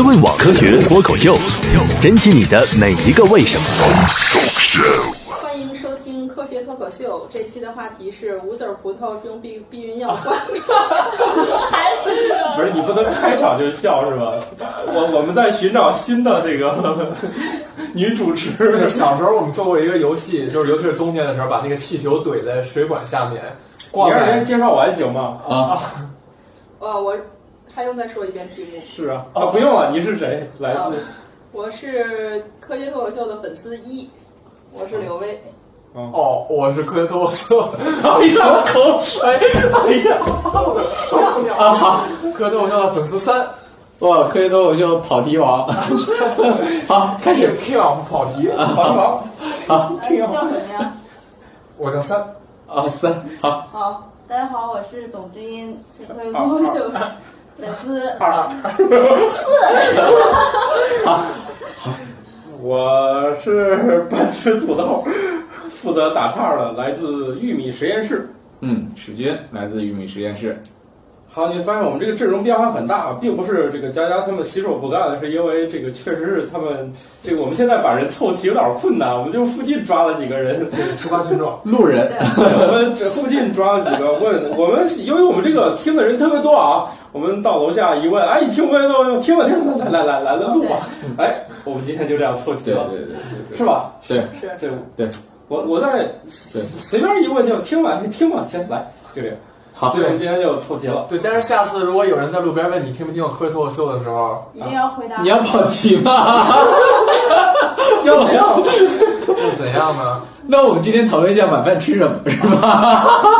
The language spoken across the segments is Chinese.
思问网科学脱口秀，珍惜你的每一个为什么。欢迎收听科学脱口秀，这期的话题是无籽葡萄是用避避孕药灌出来的，还是不是你不能开场就笑是吧？我我们在寻找新的这个 女主持。小时候我们做过一个游戏，就是尤其是冬天的时候，把那个气球怼在水管下面，你。让人家介绍完行吗？啊，呃，我还用再说一遍题目。是啊，啊不用了，你是谁？来自？我是科学脱口秀的粉丝一，我是刘威。哦，我是科学脱口秀，哎呀 口水，哎呀，啊好，科学脱口秀的粉丝三，哇，科学脱口秀跑题王，好，开始。King of 跑题，跑题王，好。呃，你叫什么呀？我叫三，啊三。好。好，大家好，我是董知音，是科学脱口秀的粉丝。我是半吃土豆，负责打岔的，来自玉米实验室。嗯，史军来自玉米实验室，好，你发现我们这个阵容变化很大，并不是这个佳佳他们洗手不干，是因为这个确实是他们这个我们现在把人凑齐有点困难，我们就附近抓了几个人，吃瓜群众，路人，我们这附近抓了几个问我们，因为我们这个听的人特别多啊，我们到楼下一问，哎，你听没有？听了听了，来来来来来录吧，哎，我们今天就这样凑齐了，对对对对是吧？对是。对对，我我在对。随便一问就听吧，你听吧，行来，就这样，好所以我们今天就凑齐了。对，但是下次如果有人在路边问你听没听过科学脱口秀的时候，一定要回答。你要跑题吗？要怎样？又怎样呢？那我们今天讨论一下晚饭吃什么，是吧？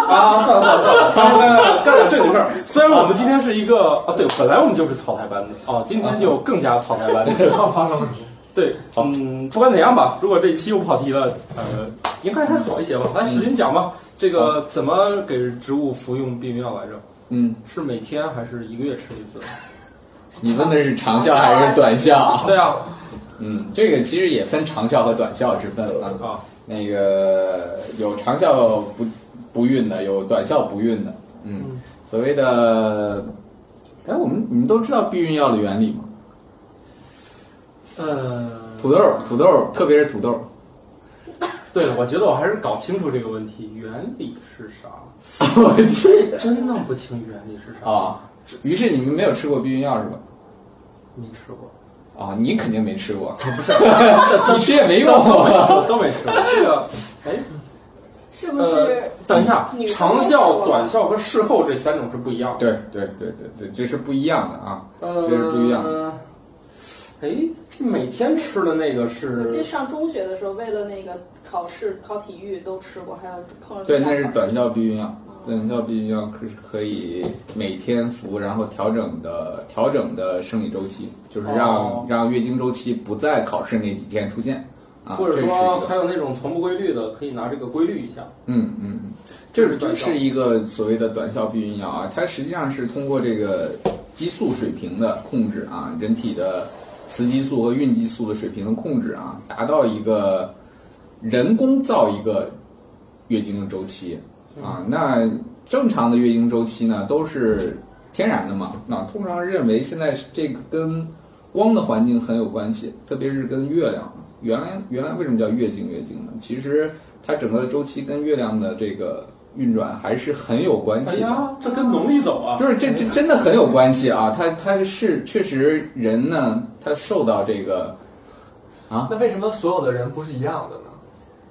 啊，算了算了算了，干点正经事儿。虽然我们今天是一个啊，对，本来我们就是草台班子啊，今天就更加草台班子。然后发生了什么？对，嗯，不管怎样吧，如果这一期又跑题了，呃，应该还好一些吧。来，使劲讲吧，这个怎么给植物服用避孕药来着？嗯，是每天还是一个月吃一次？你问的是长效还是短效？对啊，嗯，这个其实也分长效和短效之分了。啊，那个有长效不不孕的，有短效不孕的。嗯，所谓的，哎，我们你们都知道避孕药的原理吗？呃，土豆，土豆，特别是土豆。对，我觉得我还是搞清楚这个问题，原理是啥？我去真弄不清原理是啥。啊！于是你们没有吃过避孕药是吧？没吃过，啊，你肯定没吃过，不是？你吃也没用。都没吃过。这个，哎，是不呃是？，等一下长效、短效和事后这三种是不一样的。对对对对对，这是不一样的啊。呃，这是不一样的。哎，这每天吃的那个是我记得上中学的时候，为了那个考试考体育都吃过，还有碰上对，那是短效避孕药。短效避孕药是可以每天服，然后调整的调整的生理周期，就是让、哦让月经周期不在考试那几天出现啊。或者说还有那种从不规律的，可以拿这个规律一下。嗯嗯嗯，这是这是一个所谓的短效避孕药啊，它实际上是通过这个激素水平的控制啊，人体的雌激素和孕激素的水平的控制啊，达到一个人工造一个月经的周期啊。那正常的月经周期呢，都是天然的嘛。那通常认为现在是这个跟光的环境很有关系，特别是跟月亮。原来原来为什么叫月经月经呢？其实它整个的周期跟月亮的这个运转还是很有关系的。哎呀，这跟农历走啊！就是这这真的很有关系啊！它它是确实人呢，他受到这个啊那为什么所有的人不是一样的呢？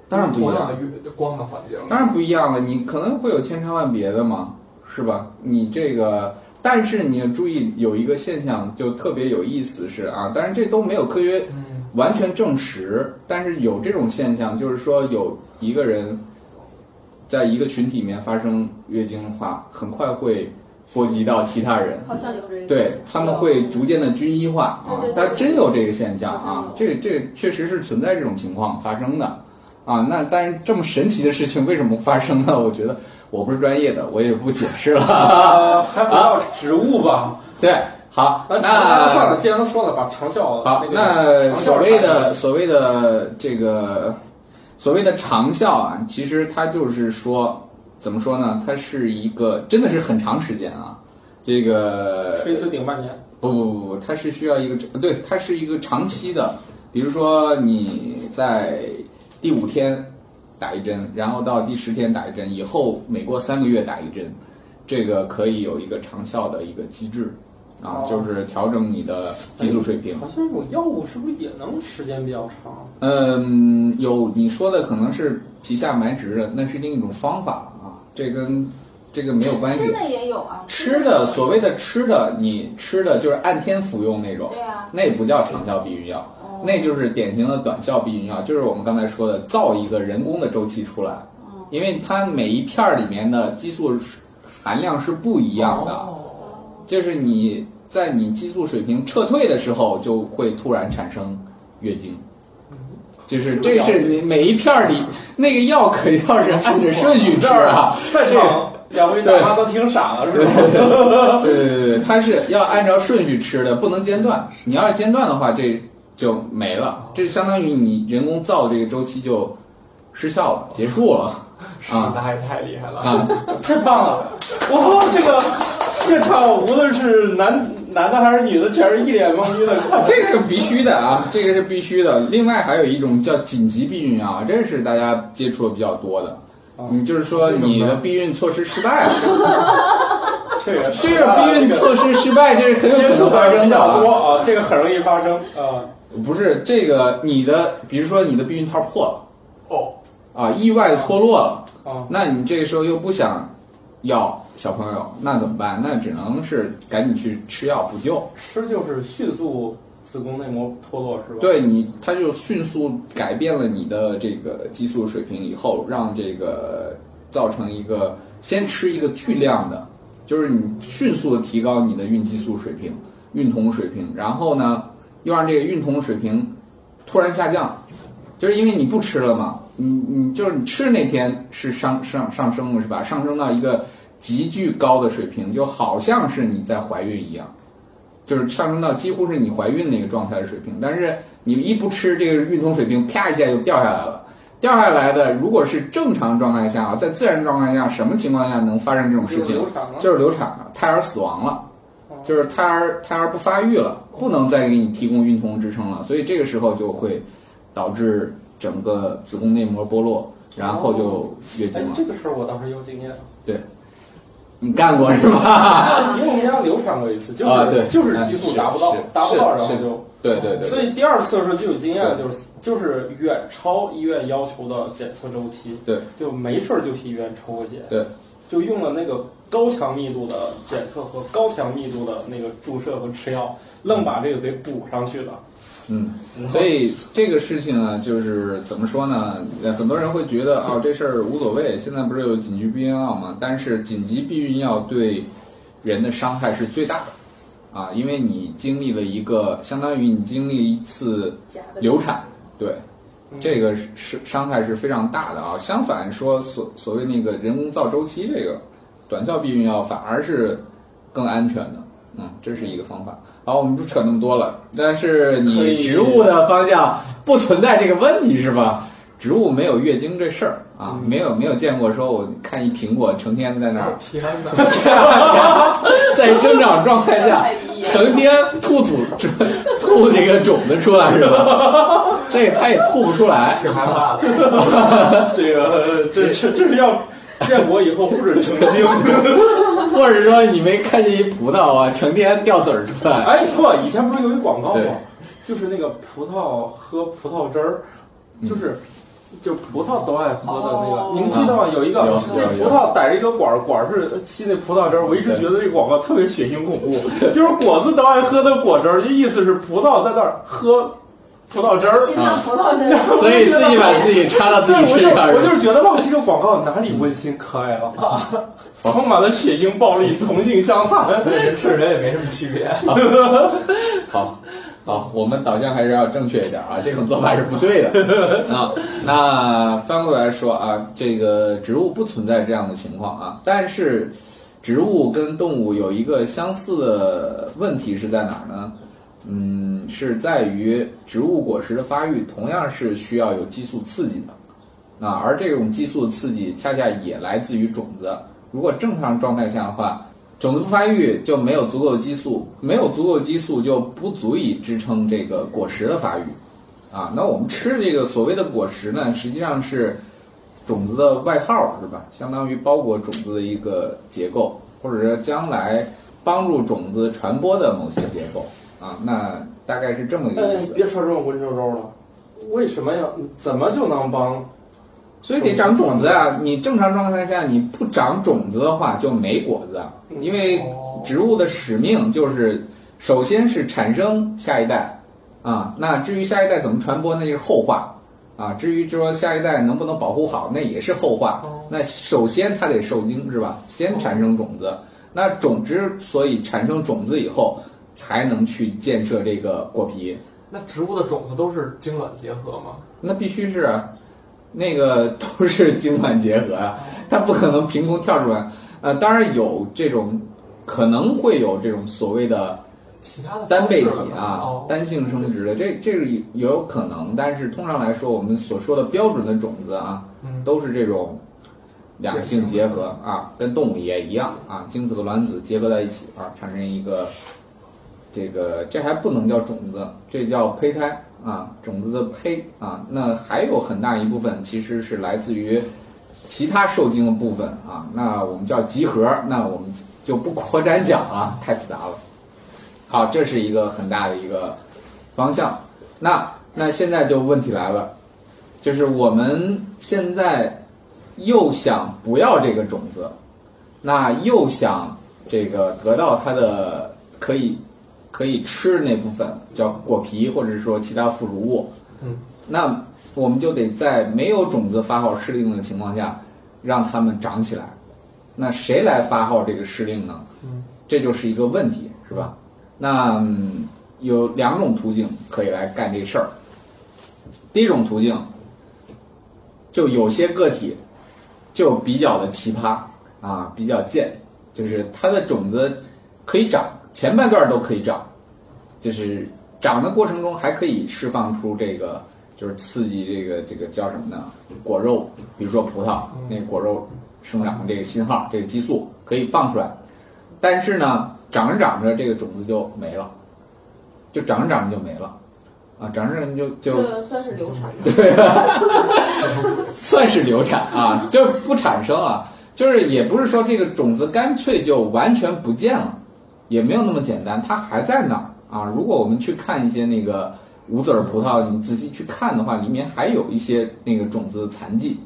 当然不一样同样的月光的环境，当然不一样了，你可能会有千差万别的嘛，是吧？你这个，但是你要注意有一个现象就特别有意思是啊，但是这都没有科学嗯，完全证实，但是有这种现象，就是说有一个人在一个群体里面发生月经的话，很快会波及到其他人。好像有这个。对，他们会逐渐的军医化啊对对，对它真有这个现象啊，这这确实是存在这种情况发生的啊。那但是这么神奇的事情为什么发生呢？我觉得我不是专业的，我也不解释了。呃，还不要植物吧。对，好，那算了，那既然都说了，把长效好，那所谓的所谓的这个所谓的长效啊，其实它就是说怎么说呢？它是一个真的是很长时间啊，这个吃一次顶半年。不不不不，它是需要一个对，它是一个长期的，比如说你在第五天打一针，然后到第十天打一针，以后每过三个月打一针，这个可以有一个长效的一个机制啊，哦就是调整你的激素水平。好像有药物是不是也能时间比较长？嗯，有你说的可能是皮下埋植的，那是另一种方法啊，这跟这个没有关系吃。的也有啊，吃的所谓的吃的，你吃的就是按天服用那种，对啊，那不叫长效避孕药，哦那就是典型的短效避孕药，就是我们刚才说的造一个人工的周期出来，因为它每一片儿里面的激素含量是不一样的，就是你在你激素水平撤退的时候，就会突然产生月经。就是这是你每一片儿里那个药，可要是按着顺序吃啊，在场两位大妈都听傻了，是吧？对 对对对，它是要按照顺序吃的，不能间断。你要是间断的话，这就没了，这相当于你人工造这个周期就失效了，结束了 啊那还太厉害了。啊！太棒了！我说这个现场无论是男男的还是女的，全是一脸懵逼的 看。这个是必须的啊，这个是必须的。另外还有一种叫紧急避孕药，这是大家接触的比较多的。你就是说你的避孕措施失败了，这个这个避孕措施失败，这是很有可能发生多啊，这个很容易发生啊。不是这个，你的比如说你的避孕套破了哦，啊，意外的脱落了。啊，那你这个时候又不想要小朋友，那怎么办？那只能是赶紧去吃药补救。吃就是迅速子宫内膜脱落是吧？，对你，它就迅速改变了你的这个激素水平以后，让这个造成一个先吃一个巨量的，就是你迅速的提高你的孕激素水平、孕酮水平，然后呢，又让这个孕酮水平突然下降，就是因为你不吃了嘛，你你就是你吃那天是上上上升了是吧？上升到一个极具高的水平，就好像是你在怀孕一样。就是上升到几乎是你怀孕那个状态的水平，但是你一不吃，这个孕酮水平啪一下就掉下来了。掉下来的，如果是正常状态下啊，在自然状态下，什么情况下能发生这种事情就是流？产了。就是流产了，胎儿死亡了，就是胎儿胎儿不发育了，不能再给你提供孕酮支撑了，所以这个时候就会导致整个子宫内膜剥落，然后就月经了，。哎这个事儿我倒是有经验。你干过是吧？因为我们家流产过一次，就是、就是激素达不到，达不到，然后就。对对对，所以第二次的时候就有经验，对就是就是远超医院要求的检测周期，对，就没事儿就去医院抽个检，对，就用了那个高强密度的检测和高强密度的那个注射和吃药，愣把这个给补上去了。嗯，所以这个事情呢，就是怎么说呢？呃很多人会觉得哦，这事儿无所谓。现在不是有紧急避孕药吗？但是紧急避孕药对人的伤害是最大的啊，因为你经历了一个相当于你经历一次流产，对，嗯这个是伤害是非常大的啊。相反说，所所谓那个人工造周期这个短效避孕药反而是更安全的，嗯，这是一个方法。好，我们不扯那么多了，但是你植物的方向不存在这个问题是吧？植物没有月经这事儿啊，没有没有见过说我看一苹果成天在那儿天哪！在生长状态下 成天吐吐吐那个种子出来是吧？这个它也吐不出来，挺害怕的。这个这这这是要建国以后不准成精。或者说你没看见一葡萄啊，成天掉籽儿出来。哎，不，以前不是有一广告吗？就是那个葡萄喝葡萄汁儿，就是。就葡萄都爱喝的那个，哦你们记得吗？有一个有那葡萄逮着一个管儿，管儿是吸那葡萄汁儿。我一直觉得这广告特别血腥恐怖，就是果子都爱喝的果汁儿，就意思是葡萄在那儿喝葡萄汁儿。所以自己把自己插到自己对，我就身上，我就是觉得哇，这个广告哪里温馨可爱了，充满了血腥、暴力、同性相残。人吃人也没什么区别。好，好，我们导向还是要正确一点啊，这种做法是不对的 啊。那翻过来说啊，这个植物不存在这样的情况啊，但是植物跟动物有一个相似的问题是在哪儿呢？嗯，是在于植物果实的发育同样是需要有激素刺激的那，而这种激素的刺激恰恰也来自于种子。如果正常状态下的话，种子不发育就没有足够的激素，没有足够的激素就不足以支撑这个果实的发育，啊，那我们吃这个所谓的果实呢，实际上是种子的外套，是吧？相当于包裹种子的一个结构，或者说将来帮助种子传播的某些结构，啊，那大概是这么个意，思。别说这么文绉绉了，为什么要怎么就能帮？所以得长种子啊！你正常状态下你不长种子的话，就没果子啊。因为植物的使命就是，首先是产生下一代，啊，那至于下一代怎么传播，那就是后话，啊，至于说下一代能不能保护好，那也是后话。那首先它得受精是吧？先产生种子，那种之所以产生种子以后，才能去建设这个果皮。那植物的种子都是精卵结合吗？那必须是啊，那个都是精卵结合啊，它不可能凭空跳出来。呃，当然有这种，可能会有这种所谓的其他的单倍体啊哦，单性生殖的，这这是也有可能。但是通常来说，我们所说的标准的种子啊，嗯都是这种两性结合啊，跟动物也一样啊，精子和卵子结合在一起啊，产生一个这个这还不能叫种子，这叫胚胎啊，种子的胚啊。那还有很大一部分其实是来自于其他受精的部分啊，那我们叫集合，那我们就不扩展讲了，太复杂了。好，这是一个很大的一个方向。那那现在就问题来了，就是我们现在又想不要这个种子，那又想这个得到它的可以可以吃的那部分叫果皮，或者是说其他附属物。嗯，那我们就得在没有种子发号施令的情况下，让它们长起来。那谁来发号这个施令呢？嗯，这就是一个问题，是吧？那、嗯有两种途径可以来干这事儿。第一种途径，就有些个体就比较的奇葩啊，比较贱，就是它的种子可以长，前半段都可以长，就是长的过程中还可以释放出这个，就是刺激这个这个叫什么呢？果肉，比如说葡萄，那果肉生长的这个信号，这个激素可以放出来，但是呢，长着长着这个种子就没了，就长着长着就没了，啊，长着长着就就这算是流产了？对啊，算是流产啊，就是不产生啊，就是也不是说这个种子干脆就完全不见了，也没有那么简单，它还在那儿啊。如果我们去看一些那个无籽儿葡萄，你仔细去看的话，里面还有一些那个种子残迹，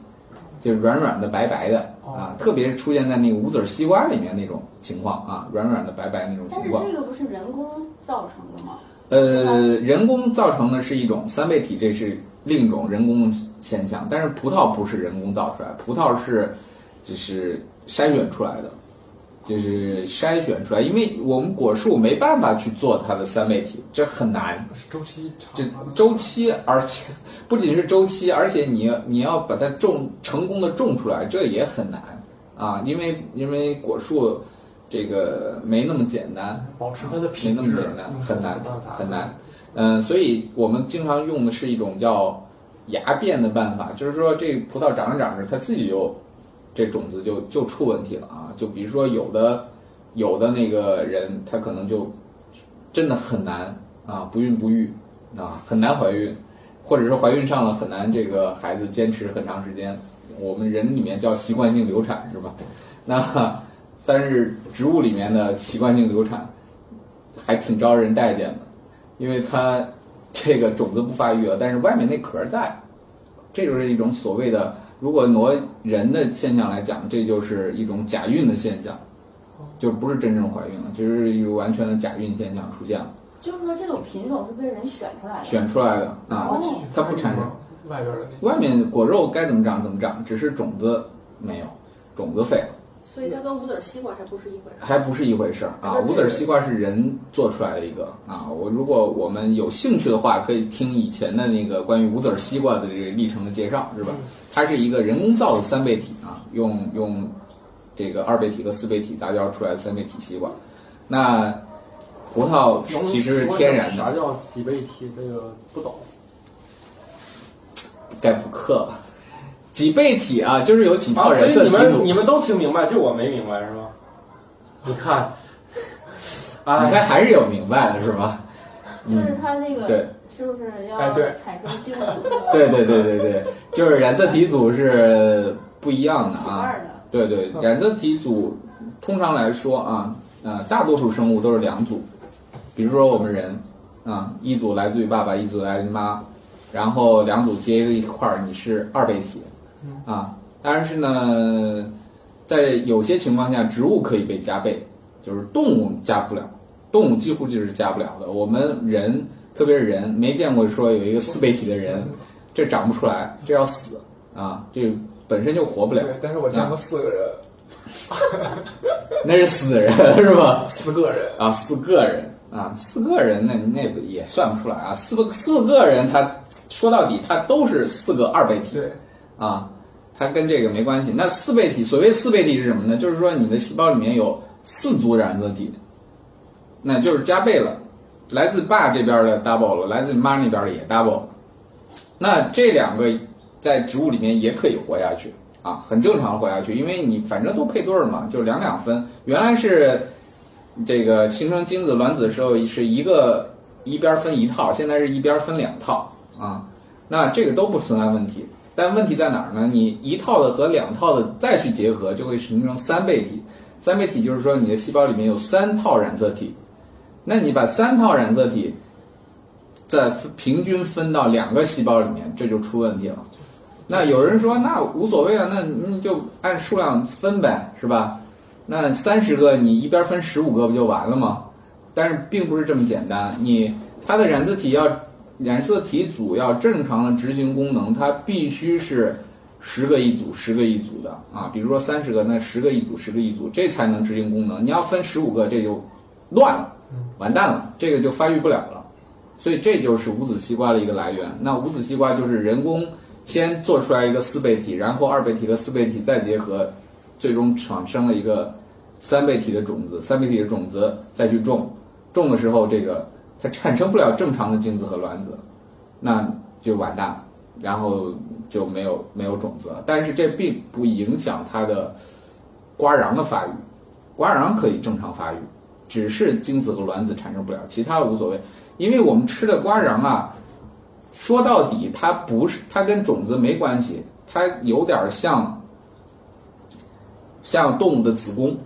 就是软软的、白白的啊，特别是出现在那个无籽儿西瓜里面那种情况啊，软软的、白白那种但是情况。这个不是人工造成的吗？呃，人工造成的是一种三倍体，这是另一种人工现象。但是葡萄不是人工造出来，葡萄是就是筛选出来的，就是筛选出来，因为我们果树没办法去做它的三倍体，这很难。周期长这周期，而且不仅是周期，而且你你要把它种成功的种出来，这也很难啊，因为因为果树这个没那么简单，保持它的没品质那么简单，嗯很难很难。嗯、所以我们经常用的是一种叫芽变的办法，就是说这葡萄长着长着，它自己就这种子就就出问题了啊。就比如说有的有的那个人，他可能就真的很难啊，不孕不育啊，很难怀孕，或者是怀孕上了很难这个孩子坚持很长时间。我们人里面叫习惯性流产是吧？那但是植物里面的习惯性流产还挺招人待见的，因为它这个种子不发育了，但是外面那壳在，这就是一种所谓的，如果挪人的现象来讲，这就是一种假孕的现象，就不是真正怀孕了，就是一种完全的假孕现象出现了，就是说这种品种是被人选出来的。选出来的啊哦，它不产生。外边的那外面果肉该怎么长怎么长，只是种子没有，种子废了。所以它跟无籽西瓜还不是一回事。还不是一回事儿啊！无籽儿西瓜是人做出来的一个啊，我如果我们有兴趣的话，可以听以前的那个关于无籽儿西瓜的这个历程的介绍，是吧？它是一个人工造的三倍体啊，用用这个二倍体和四倍体杂交出来的三倍体西瓜。那葡萄其实是天然的，啥叫几倍体？这个不懂。该补课了。几倍体啊，就是有几套染色体组。们你们都听明白，就我没明白是吧？你看，你哎，看还是有明白的是吧？就是它那个对个是不是要哎对产生精子？对对对对对，就是染色体组是不一样的啊。的。对对，染色体组通常来说啊，呃，大多数生物都是两组，比如说我们人啊，一组来自于爸爸，一组来自于妈，然后两组结一块儿，你是二倍体啊。但是呢，在有些情况下，植物可以被加倍，就是动物加不了，动物几乎就是加不了的。我们人，特别是人，没见过说有一个四倍体的人，这长不出来，这要死啊，这本身就活不了。对，但是我见过四个人，那是死人是吧？四个人，啊，四个人啊，四个人那那也算不出来啊。四个四个人，他说到底他都是四个二倍体对，啊，它跟这个没关系。那四倍体，所谓四倍体是什么呢？就是说你的细胞里面有四组染色体，那就是加倍了，来自爸这边的 double 了，来自妈那边的也 double。那这两个在植物里面也可以活下去啊，很正常活下去，因为你反正都配对儿嘛，就两两分。原来是这个形成精子卵子的时候是一个一边分一套，现在是一边分两套啊，那这个都不存在问题。但问题在哪儿呢？你一套的和两套的再去结合，就会形成三倍体。三倍体就是说你的细胞里面有三套染色体，那你把三套染色体再平均分到两个细胞里面，这就出问题了。那有人说那无所谓啊，那你就按数量分呗，是吧？那三十个你一边分十五个不就完了吗？但是并不是这么简单，你它的染色体要染色体组要正常的执行功能，它必须是十个一组，十个一组的啊。比如说三十个，那十个一组，十个一组，这才能执行功能。你要分十五个，这就乱了，完蛋了，这个就发育不了了。所以这就是无籽西瓜的一个来源。那无籽西瓜就是人工先做出来一个四倍体，然后二倍体和四倍体再结合，最终产生了一个三倍体的种子。三倍体的种子再去种，种的时候这个它产生不了正常的精子和卵子，那就完蛋了，然后就没有没有种子了。但是这并不影响它的瓜瓤的发育，瓜瓤可以正常发育，只是精子和卵子产生不了，其他的无所谓。因为我们吃的瓜瓤啊，说到底它不是它跟种子没关系，它有点像像动物的子宫。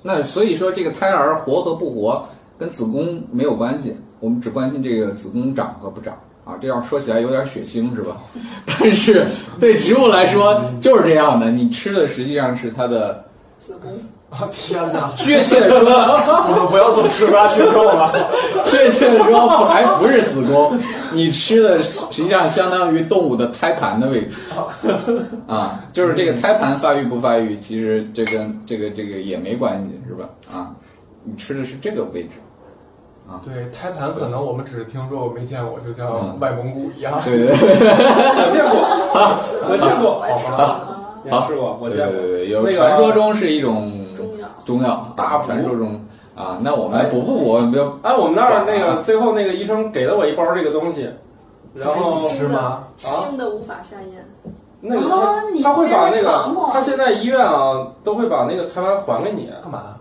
那所以说这个胎儿活和不活跟子宫没有关系，我们只关心这个子宫长和不长啊。这样说起来有点血腥是吧？但是对植物来说就是这样的，你吃的实际上是它的。子宫。啊天哪！确切的说，我们不要做吃瓜群众了。确切的说，不还不是子宫，你吃的实际上相当于动物的胎盘的位置，啊，就是这个胎盘发育不发育，其实这跟这个这个也没关系，是吧？啊，你吃的是这个位置，对，胎盘可能我们只是听说过没见过，就像嗯外蒙古一样。对对对我见 过，我见过，好吧，你好吃过，我对见过。对对，有传说中是一种中药。大补传说中啊，那我们补不补，我们就哎，我们那儿那啊个最后那个医生给了我一包这个东西，然后是吗腥的无法下咽。那他会把那个他现在医院啊都会把那个胎盘还给你，干嘛？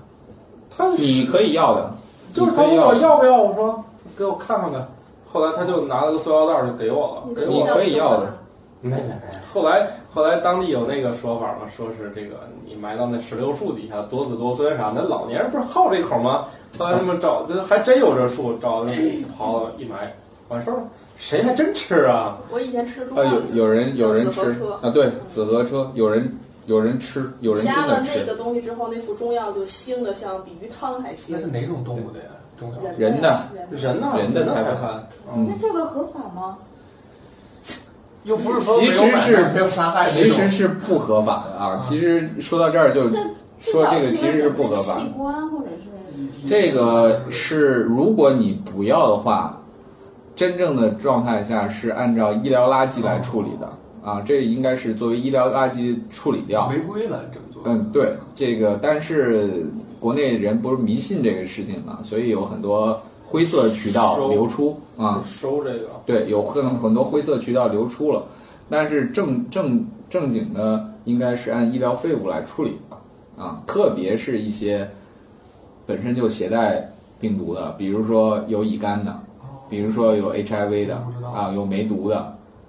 他你可以要的，就是他问我要不要，我说给我看看呗。后来他就拿了个塑料袋就给我了，给你我可以要的。没没没。后来后来当地有那个说法嘛，说是这个你埋到那石榴树底下多子多孙啥的，老年人不是好这口吗？后来他们找，这还真有这树，找刨一埋，完事儿了。谁还真吃啊？我以前吃中呃，药有有人有人吃啊，对，紫河车，有人有人吃，有人真加了那个东西之后，那副中药就腥的像比鱼汤还腥那。是哪种动物的呀？中药？人的人呢？人的那这个合法吗？又不是说其实是没有杀害那其实是不合法的啊。其实说到这儿就说这个其实是不合法的器官或者是这个是如果你不要的话，真正的状态下是按照医疗垃圾来处理的啊，这应该是作为医疗垃圾处理掉。违规了，这么做。嗯，对，这个但是国内人不是迷信这个事情嘛，所以有很多灰色渠道流出啊。收这个。对，有可能很多灰色渠道流出了，但是正正正经的应该是按医疗废物来处理的啊，特别是一些本身就携带病毒的，比如说有乙肝的，比如说有 HIV 的啊，有梅毒的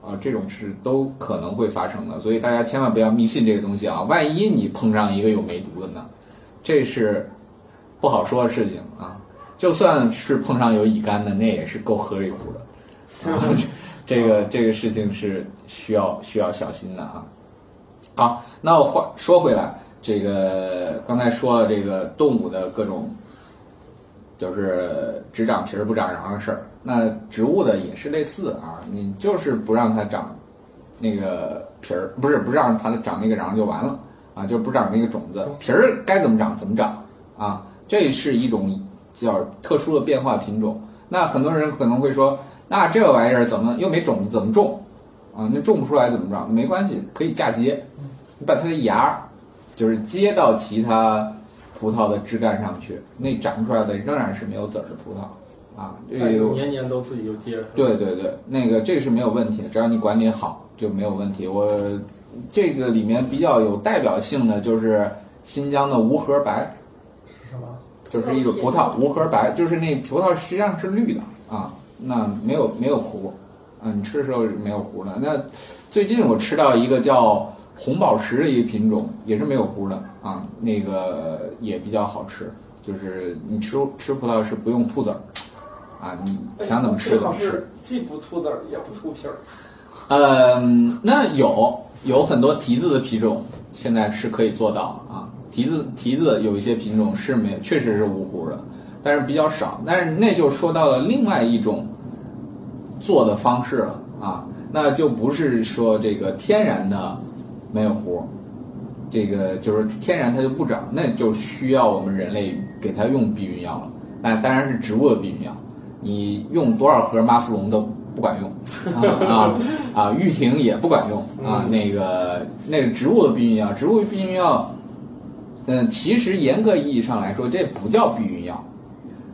啊，这种是都可能会发生的，所以大家千万不要迷信这个东西啊！万一你碰上一个有梅毒的呢，这是不好说的事情啊。就算是碰上有乙肝的，那也是够喝一壶的。啊，这个这个事情是需要需要小心的啊。好，那我话说回来，这个刚才说了这个动物的各种，就是只长皮儿不长瓤的事儿。那植物的也是类似啊，你就是不让它长那个皮儿，不是不让它长那个瓤就完了啊，就不长那个种子，皮儿该怎么长怎么长啊。这是一种叫特殊的变化品种。那很多人可能会说，那这玩意儿怎么又没种子，怎么种啊？那种不出来怎么着？没关系，可以嫁接。你把它的芽儿，就是接到其他葡萄的枝干上去，那长出来的仍然是没有籽儿的葡萄啊。这再个年年都自己就接着。对对对，那个这是没有问题的，只要你管理好就没有问题。我这个里面比较有代表性的就是新疆的无核白？就是一种葡萄无核白，就是那葡萄实际上是绿的啊，那没有没有核，啊，你吃的时候是没有核的。那最近我吃到一个叫红宝石的一个品种，也是没有核的啊，那个也比较好吃，就是你吃吃葡萄是不用吐籽儿，啊，你想怎么吃怎么吃。既不吐籽儿也不吐皮儿。嗯，那有有很多提子的品种，现在是可以做到啊。提子提子有一些品种是没，确实是无核的，但是比较少。但是那就说到了另外一种做的方式了啊，那就不是说这个天然的没有核，这个就是天然它就不长，那就需要我们人类给它用避孕药了。那当然是植物的避孕药，你用多少盒妈富隆都不管用啊啊啊，毽婷也不管用啊。那个那个植物的避孕药，植物避孕药，嗯，其实严格意义上来说，这不叫避孕药，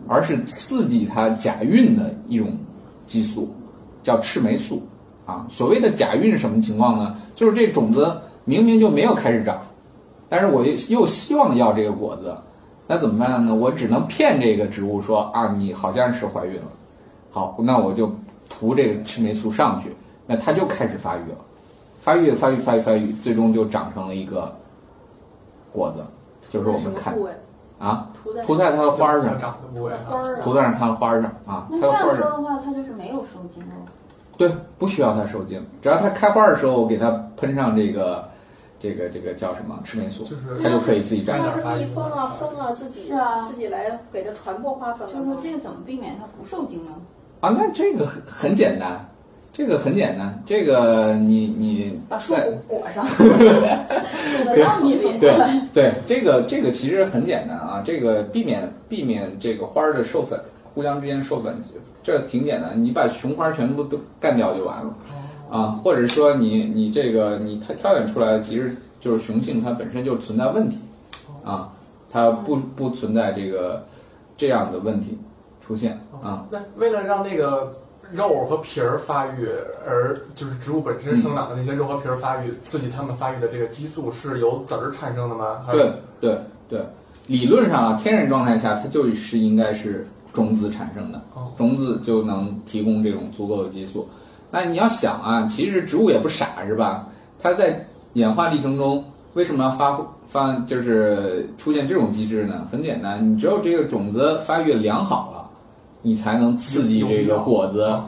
而是刺激它假孕的一种激素，叫赤霉素啊。所谓的假孕是什么情况呢？就是这种子明明就没有开始长，但是我又希望要这个果子，那怎么办呢？我只能骗这个植物说啊，你好像是怀孕了，好，那我就涂这个赤霉素上去，那它就开始发育了，发育发育发育发育，最终就长成了一个果子，就是我们看啊，涂在它的花儿上，长的部位花儿涂在它的花儿上啊，它那这样说的话，它就是没有受精了。对，不需要它受精，只要它开花的时候，我给它喷上这个这个这个叫什么赤霉素，就是它就可以自己长那。要是蜜蜂啊、蜂啊自己是啊自己来给它传播花粉就是说这个怎么避免它不受精呢？啊，那这个很很简单，这个很简单，这个你你把树裹上，种在浪里里。对对，这个这个其实很简单啊，这个避免避免这个花儿的授粉，互相之间授粉，这挺简单，你把雄花全部都干掉就完了啊，或者说你你这个你它挑选出来的其实就是雄性它本身就存在问题啊，它不不存在这个这样的问题出现啊。那为了让那个肉和皮儿发育，而就是植物本身生长的那些肉和皮儿发育，刺激它们发育的这个激素是由籽儿产生的吗？对对对，理论上啊，天然状态下它就是应该是种子产生的哦，种子就能提供这种足够的激素。那你要想啊，其实植物也不傻是吧？它在演化历程中为什么要发发就是出现这种机制呢？很简单，你只有这个种子发育良好了，你才能刺激这个果子啊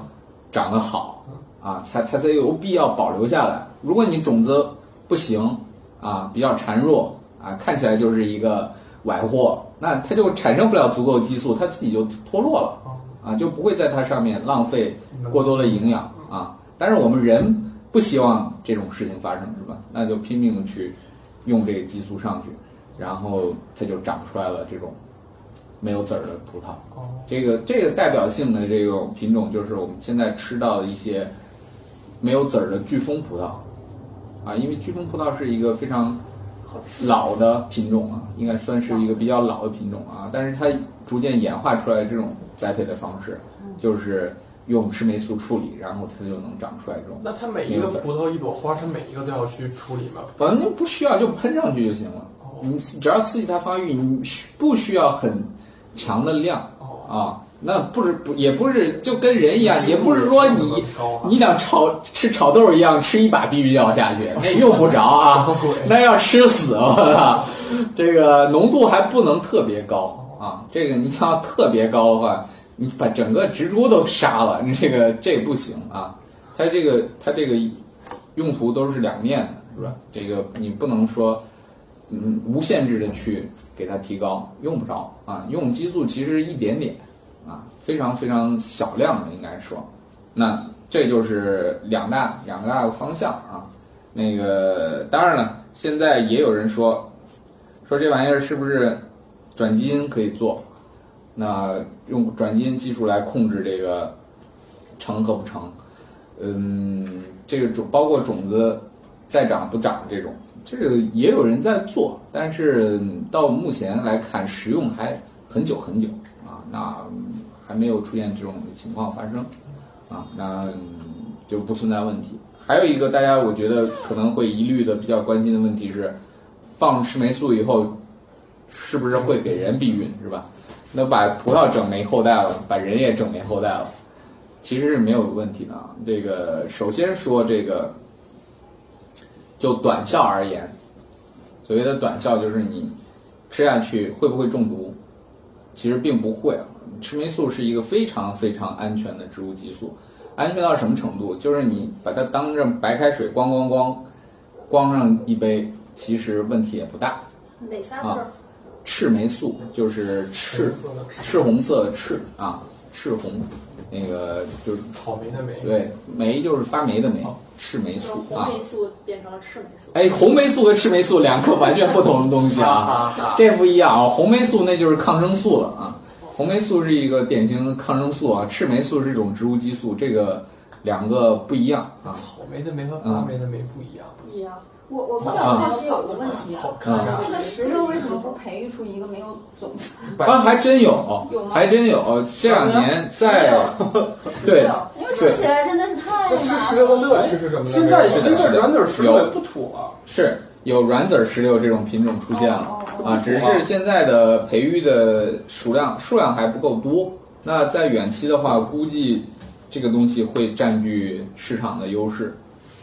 长得好啊，才才才有必要保留下来。如果你种子不行啊，比较孱弱啊，看起来就是一个崴货，那它就产生不了足够激素，它自己就脱落了啊，就不会在它上面浪费过多的营养啊。但是我们人不希望这种事情发生，是吧？那就拼命的去用这个激素上去，然后它就长出来了这种没有籽儿的葡萄。哦这个这个代表性的这种品种就是我们现在吃到的一些没有籽儿的飓风葡萄啊，因为飓风葡萄是一个非常老的品种啊，应该算是一个比较老的品种啊，但是它逐渐演化出来这种栽培的方式，就是用赤霉素处理，然后它就能长出来这种。那它每一个葡萄一朵花，它每一个都要去处理吗？反正不需要就喷上去就行了哦你只要刺激它发育，你需不需要很强的量哦，啊？那不是不也不是就跟人一样，也不是说你你想炒吃炒豆一样吃一把避孕药下去，那用不着啊那要吃死我操！这个浓度还不能特别高啊，这个你要特别高的话，你把整个植株都杀了，你这个这不行啊。它这个它这个用途都是两面的，是吧？这个你不能说嗯无限制的去给它提高，用不着啊。用激素其实一点点啊，非常非常小量的应该说。那这就是两大两个大的方向啊。那个当然了，现在也有人说说这玩意儿是不是转基因可以做？那用转基因技术来控制这个成和不成？嗯，这个种包括种子再长不长这种，这个也有人在做，但是到目前来看，使用还很久很久啊，那还没有出现这种情况发生啊，那就不存在问题。还有一个大家我觉得可能会疑虑的比较关心的问题是，放赤霉素以后是不是会给人避孕，是吧？那把葡萄整没后代了，把人也整没后代了。其实是没有问题的啊。这个首先说这个，就短效而言，所谓的短效就是你吃下去会不会中毒？其实并不会啊。赤霉素是一个非常非常安全的植物激素，安全到什么程度？就是你把它当着白开水咣咣咣咣上一杯，其实问题也不大。哪仨字儿？赤霉素就是赤赤红色的赤啊，赤红，那个就是草莓的莓，对霉就是发霉的霉，赤霉素啊。红霉素变成了赤霉素。哎，红霉素和赤霉素两个完全不同的东西啊，这不一样啊。红霉素那就是抗生素了啊，红霉素是一个典型的抗生素啊，赤霉素是一种植物激素，这个两个不一样啊。草莓的莓和发霉的莓不一样，不一样。我我不啊晓得这有个问题啊，那个石榴为什么不培育出一个没有种子？啊，还真有有，吗还真有。这两年在对因为吃起来真的是太吃麻烦石榴的。乐趣是什么呢？现在是现在软籽石榴也不土了，是有软籽石榴这种品种出现了。哦哦啊，只是现在的培育的数量数量还不够多。那在远期的话，估计这个东西会占据市场的优势。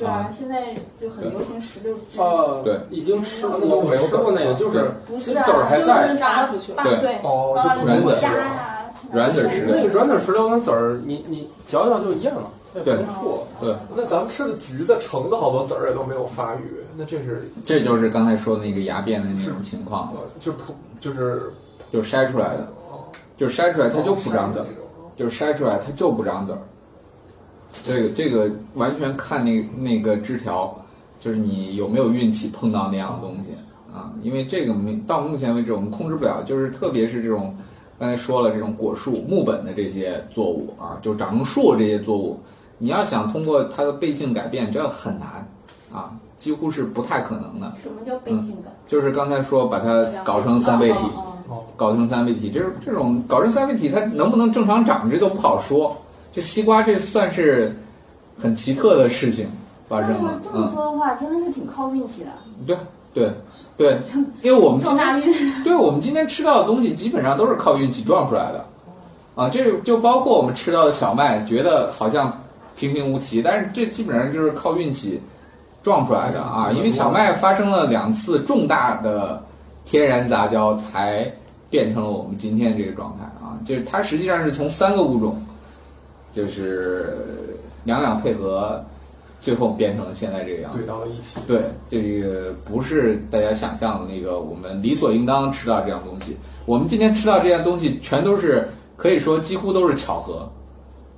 对啊，现在就很流行石榴汁。呃，对，已经吃那都没有吃过那个，就是不是啊，籽儿还就是在把它出去把对。对，哦就软籽夹呀，软籽石榴那个软籽石榴跟籽儿，你你嚼嚼就一样了，那对。不错。对，那咱们吃的橘子、橙子好多籽儿也都没有发育，那这是这就是刚才说的那个芽变的那种情况，了。就普就是就筛出来的，就筛出来它就不长籽儿，就筛出来它就不长籽儿。这个这个完全看那那个枝条，就是你有没有运气碰到那样的东西啊？因为这个没到目前为止我们控制不了，就是特别是这种刚才说了这种果树木本的这些作物啊，就长成树这些作物，你要想通过它的倍性改变，这很难啊，几乎是不太可能的。什么叫倍性感？就是刚才说把它搞成三倍体，搞成三倍体，这种这种搞成三倍体，它能不能正常长，这都不好说。这西瓜这算是很奇特的事情发生了，这么嗯，说的话，真的是挺靠运气的。对对对，因为我们今天撞大运，对我们今天吃到的东西基本上都是靠运气撞出来的，啊，这就包括我们吃到的小麦，觉得好像平平无奇，但是这基本上就是靠运气撞出来的啊，因为小麦发生了两次重大的天然杂交，才变成了我们今天这个状态啊，就是它实际上是从三个物种，就是两两配合，最后变成了现在这个样子对。到了一起。对，这个不是大家想象的那个我们理所应当吃到这样东西。我们今天吃到这样东西，全都是可以说几乎都是巧合。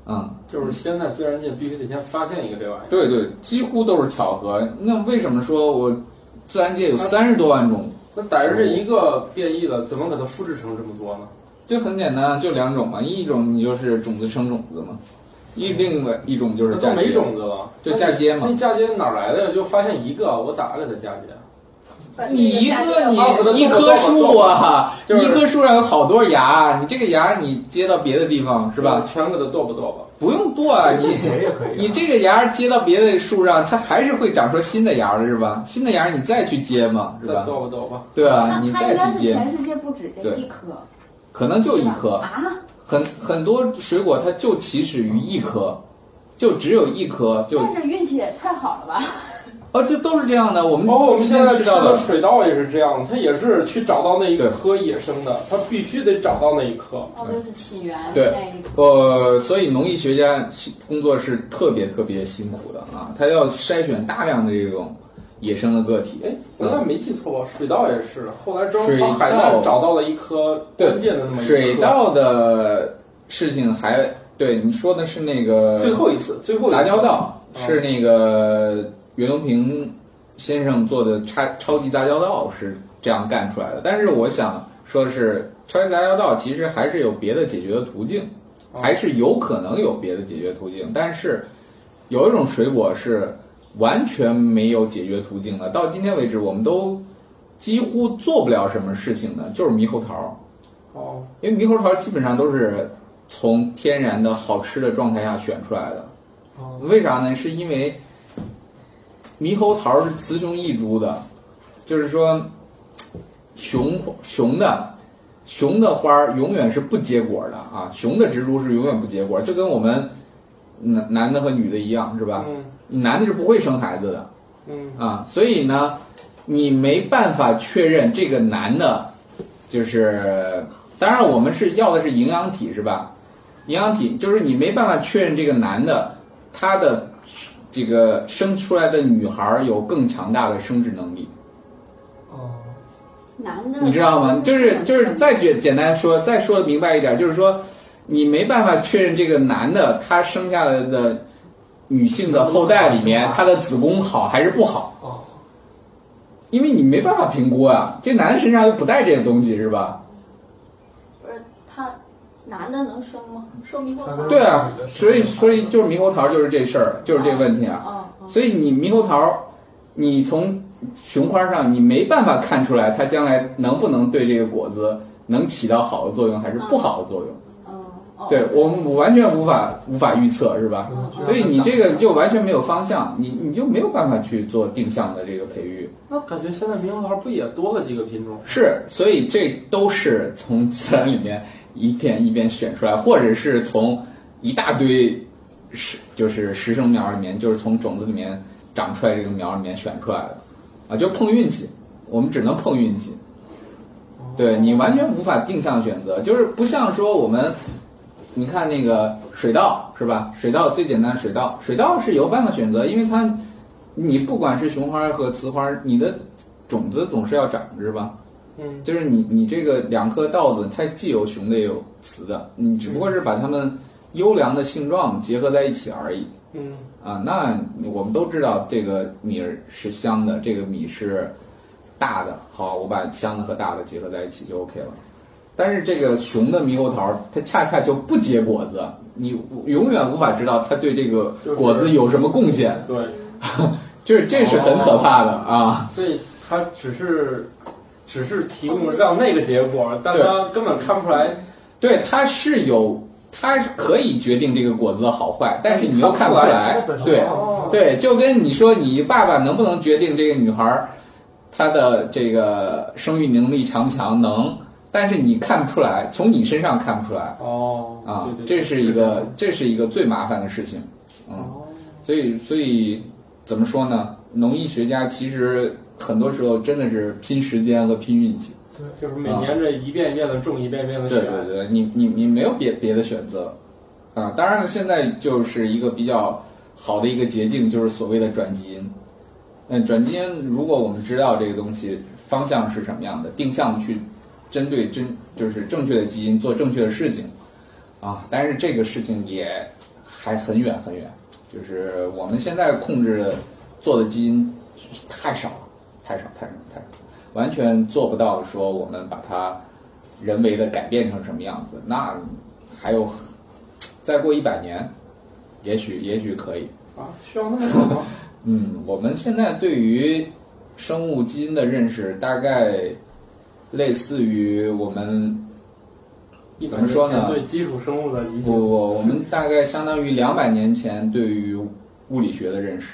嗯，就是现在自然界必须得先发现一个这玩意儿，对对，几乎都是巧合。那为什么说我自然界有三十多万种？那逮着这一个变异了，怎么给它复制成这么多呢？就很简单，就两种嘛，一种你就是种子生种子嘛，一另外一种就是那都没嫁接，种子了，就嫁接嘛那嫁接哪来的呀？就发现一个，我咋给它嫁接？你一个你一棵树啊，一棵树上有好多芽，你这个芽你接到别的地方是吧？？全给它剁吧剁吧。不用剁啊，你。你这个芽接到别的树上，它还是会长出新的芽的是吧？新的芽你再去接嘛，是吧？剁吧剁吧。对啊，你再去接，全世界不止这对一颗，可能就一颗。啊？很很多水果它就起始于一颗，就只有一颗，就但是运气也太好了吧？哦，这都是这样的。我们包括我们现在吃的水稻也是这样，它也是去找到那一对颗野生的，它必须得找到那一颗。哦，就是起源对那一颗。呃，所以农艺学家工作是特别特别辛苦的啊，他要筛选大量的这种野生的个体。哎，我应该没记错吧？水稻也是，后来之后水跑海稻南找到了一颗对关键的那么一颗。水稻的事情还对你说的是那个最后一次，最后一次杂交稻，哦是那个袁隆平先生做的超超级杂交稻是这样干出来的。但是我想说的是，超级杂交稻其实还是有别的解决的途径，哦还是有可能有别的解决途径。但是有一种水果是完全没有解决途径了，到今天为止我们都几乎做不了什么事情的，就是猕猴桃。哦，因为猕猴桃基本上都是从天然的好吃的状态下选出来的。哦为啥呢？是因为猕猴桃是雌雄异株的，就是说雄雄的雄的花儿永远是不结果的啊，雄的植株是永远不结果，就跟我们男男的和女的一样，是吧？嗯男的是不会生孩子的，嗯啊，所以呢，你没办法确认这个男的，就是当然我们是要的是营养体是吧？营养体就是你没办法确认这个男的他的这个生出来的女孩儿有更强大的生殖能力，哦，男的你知道吗？就是就是再简简单说，再说的明白一点，就是说你没办法确认这个男的他生下来的女性的后代里面她的子宫好还是不好。哦，因为你没办法评估啊，这男的身上又不带这个东西是吧？不是他男的能生吗？说猕猴桃对啊，所以所以就是猕猴桃就是这事儿，就是这个问题啊。哦哦，所以你猕猴桃，你从雄花上你没办法看出来它将来能不能对这个果子能起到好的作用还是不好的作用。对我们完全无法无法预测是吧？嗯所以你这个就完全没有方向，你你就没有办法去做定向的这个培育。那感觉现在猕猴桃不也多了几个品种？是，所以这都是从自然里面一片一片选出来，或者是从一大堆实就是实生苗里面，就是从种子里面长出来这个苗里面选出来的，啊，就碰运气，我们只能碰运气。对你完全无法定向选择，就是不像说我们，你看那个水稻是吧？水稻最简单水稻，水稻是有办法选择，因为它你不管是雄花和雌花，你的种子总是要长是吧？嗯就是你你这个两颗稻子，它既有雄的也有雌的，你只不过是把它们优良的性状结合在一起而已嗯啊。那我们都知道这个米儿是香的，这个米是大的，好，我把香的和大的结合在一起就 OK 了。但是这个熊的猕猴桃，它恰恰就不结果子，你永远无法知道它对这个果子有什么贡献，对，就是这是很可怕的啊。所以它只是只是提供让那个结果，但它根本看不出来。对，它是有，它是可以决定这个果子的好坏，但是你又看不出来。对。哦，对，就跟你说你爸爸能不能决定这个女孩儿她的这个生育能力强不强，能，但是你看不出来，从你身上看不出来哦啊对，对，这是一个这是一个最麻烦的事情，嗯，哦所以所以怎么说呢？农艺学家其实很多时候真的是拼时间和拼运气。对就是每年这一遍一遍的种，一遍一遍的对选。对对，你你你没有别别的选择，啊，当然了，现在就是一个比较好的一个捷径，就是所谓的转基因。嗯，转基因，如果我们知道这个东西方向是什么样的，定向去针对真就是正确的基因做正确的事情，啊，但是这个事情也还很远很远，就是我们现在控制的做的基因太少了，太少太少太少。完全做不到说我们把它人为的改变成什么样子，那还有再过一百年，也许也许可以。啊，需要那么久吗？嗯，我们现在对于生物基因的认识，大概类似于我们怎么说呢对基础生物的理解不，不，我们大概相当于两百年前对于物理学的认识。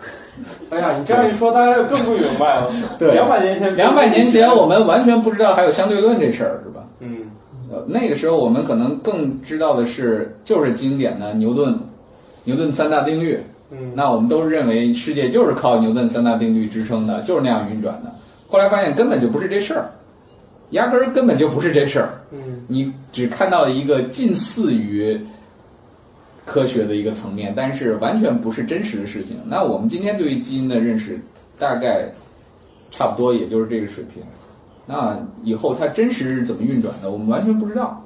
哎呀，你这样一说，大家就更不明白了。对两百年前，两百年前我们完全不知道还有相对论这事儿，是吧？嗯，呃，那个时候我们可能更知道的是，就是经典的牛顿，牛顿三大定律。嗯，那我们都认为世界就是靠牛顿三大定律支撑的，就是那样运转的。后来发现根本就不是这事儿，压根儿根本就不是这事儿。嗯，你只看到了一个近似于科学的一个层面，但是完全不是真实的事情。那我们今天对于基因的认识，大概差不多也就是这个水平。那以后它真实是怎么运转的，我们完全不知道。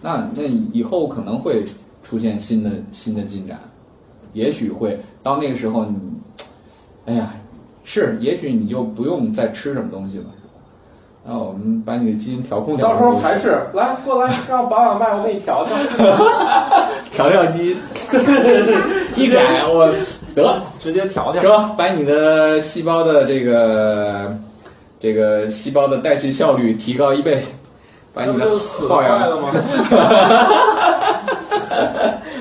那那以后可能会出现新的新的进展，也许会到那个时候你，哎呀，是，也许你就不用再吃什么东西了。那我们把你的基因调控调到时候还是来过来让把把脉，我给你调调，调调基因，一改我得直接调调。是吧把你的细胞的这个这个细胞的代谢效率提高一倍，把你的耗氧快了吗？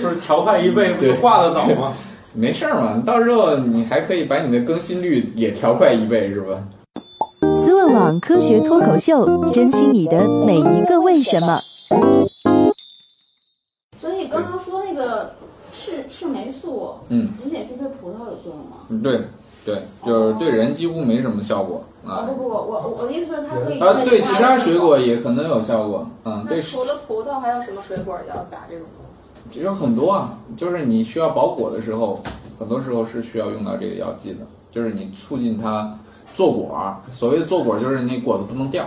不是调快一倍，不就挂得倒吗？没事儿嘛，到时候你还可以把你的更新率也调快一倍，是吧？思问网科学脱口秀，珍惜你的每一个为什么。所以刚刚说那个赤赤霉素，嗯，仅仅是对葡萄有作用吗？嗯对对，就是对人几乎没什么效果啊啊不不不，我我的意思是它可以啊，对其其他水果也可能有效果，嗯，对那，除了葡萄，还有什么水果要打这种？其实很多啊，就是你需要保果的时候，很多时候是需要用到这个药剂的，就是你促进它做果儿。所谓的做果儿，就是那果子不能掉，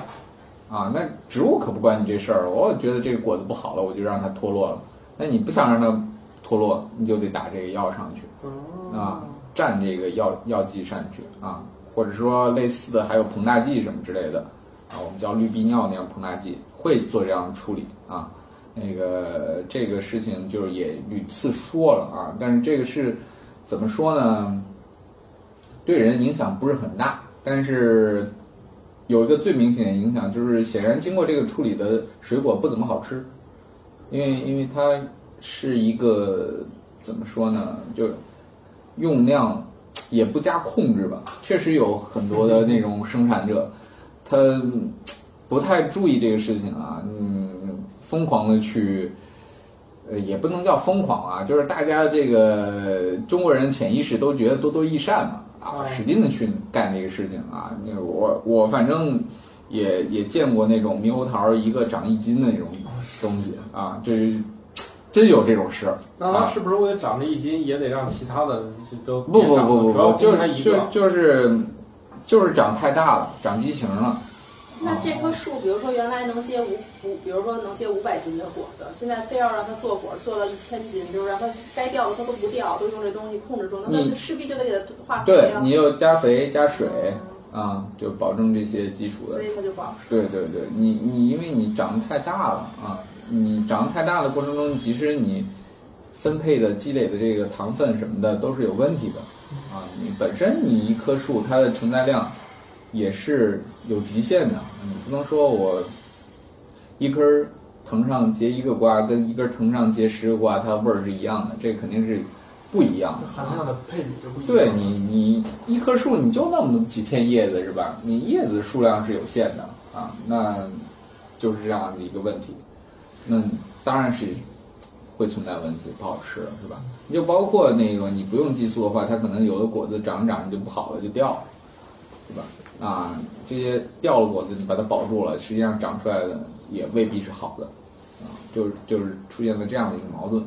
啊，那植物可不管你这事儿。我觉得这个果子不好了，我就让它脱落了。那你不想让它脱落，你就得打这个药上去，啊，蘸这个药药剂上去啊，或者说类似的还有膨大剂什么之类的，啊，我们叫氯避尿那样膨大剂，会做这样的处理啊。那个这个事情就是也屡次说了啊，但是这个是怎么说呢？对人影响不是很大，但是有一个最明显的影响就是，显然经过这个处理的水果不怎么好吃，因为因为它是一个怎么说呢，就用量也不加控制吧，确实有很多的那种生产者，他不太注意这个事情啊，嗯，疯狂的去，呃，也不能叫疯狂啊，就是大家这个中国人潜意识都觉得多多益善嘛，啊，使劲的去干这个事情啊。那个我我反正也也见过那种猕猴桃一个长一斤的那种东西啊，这是真有这种事儿。那他是不是为了长这一斤，也得让其他的都不不不不主要不，就是它一就个？就是就是长太大了，长畸形了。那这棵树，比如说原来能结五五，比如说能结五百斤的果子，现在非要让它做果，做到一千斤，就是让它该掉的它都不掉，都用这东西控制住，那你它势必就得给它化肥对，你又加肥加水啊，就保证这些基础的所以它就不好吃。对对对，你你因为你长得太大了啊，你长得太大的过程中，其实你分配的积累的这个糖分什么的都是有问题的啊。你本身你一棵树它的承载量也是有极限的，你不能说我一根藤上结一个瓜，跟一根藤上结十个瓜，它味儿是一样的，这肯定是不一样的。含量的配比就不一样。对你，你一棵树你就那么几片叶子是吧？你叶子数量是有限的啊，那就是这样的一个问题。那当然是会存在问题，不好吃了是吧？你就包括那个你不用激素的话，它可能有的果子长着长着就不好了，就掉了，对吧？啊，这些掉了果子你把它保住了，实际上长出来的也未必是好的，啊，就是就是出现了这样的一个矛盾。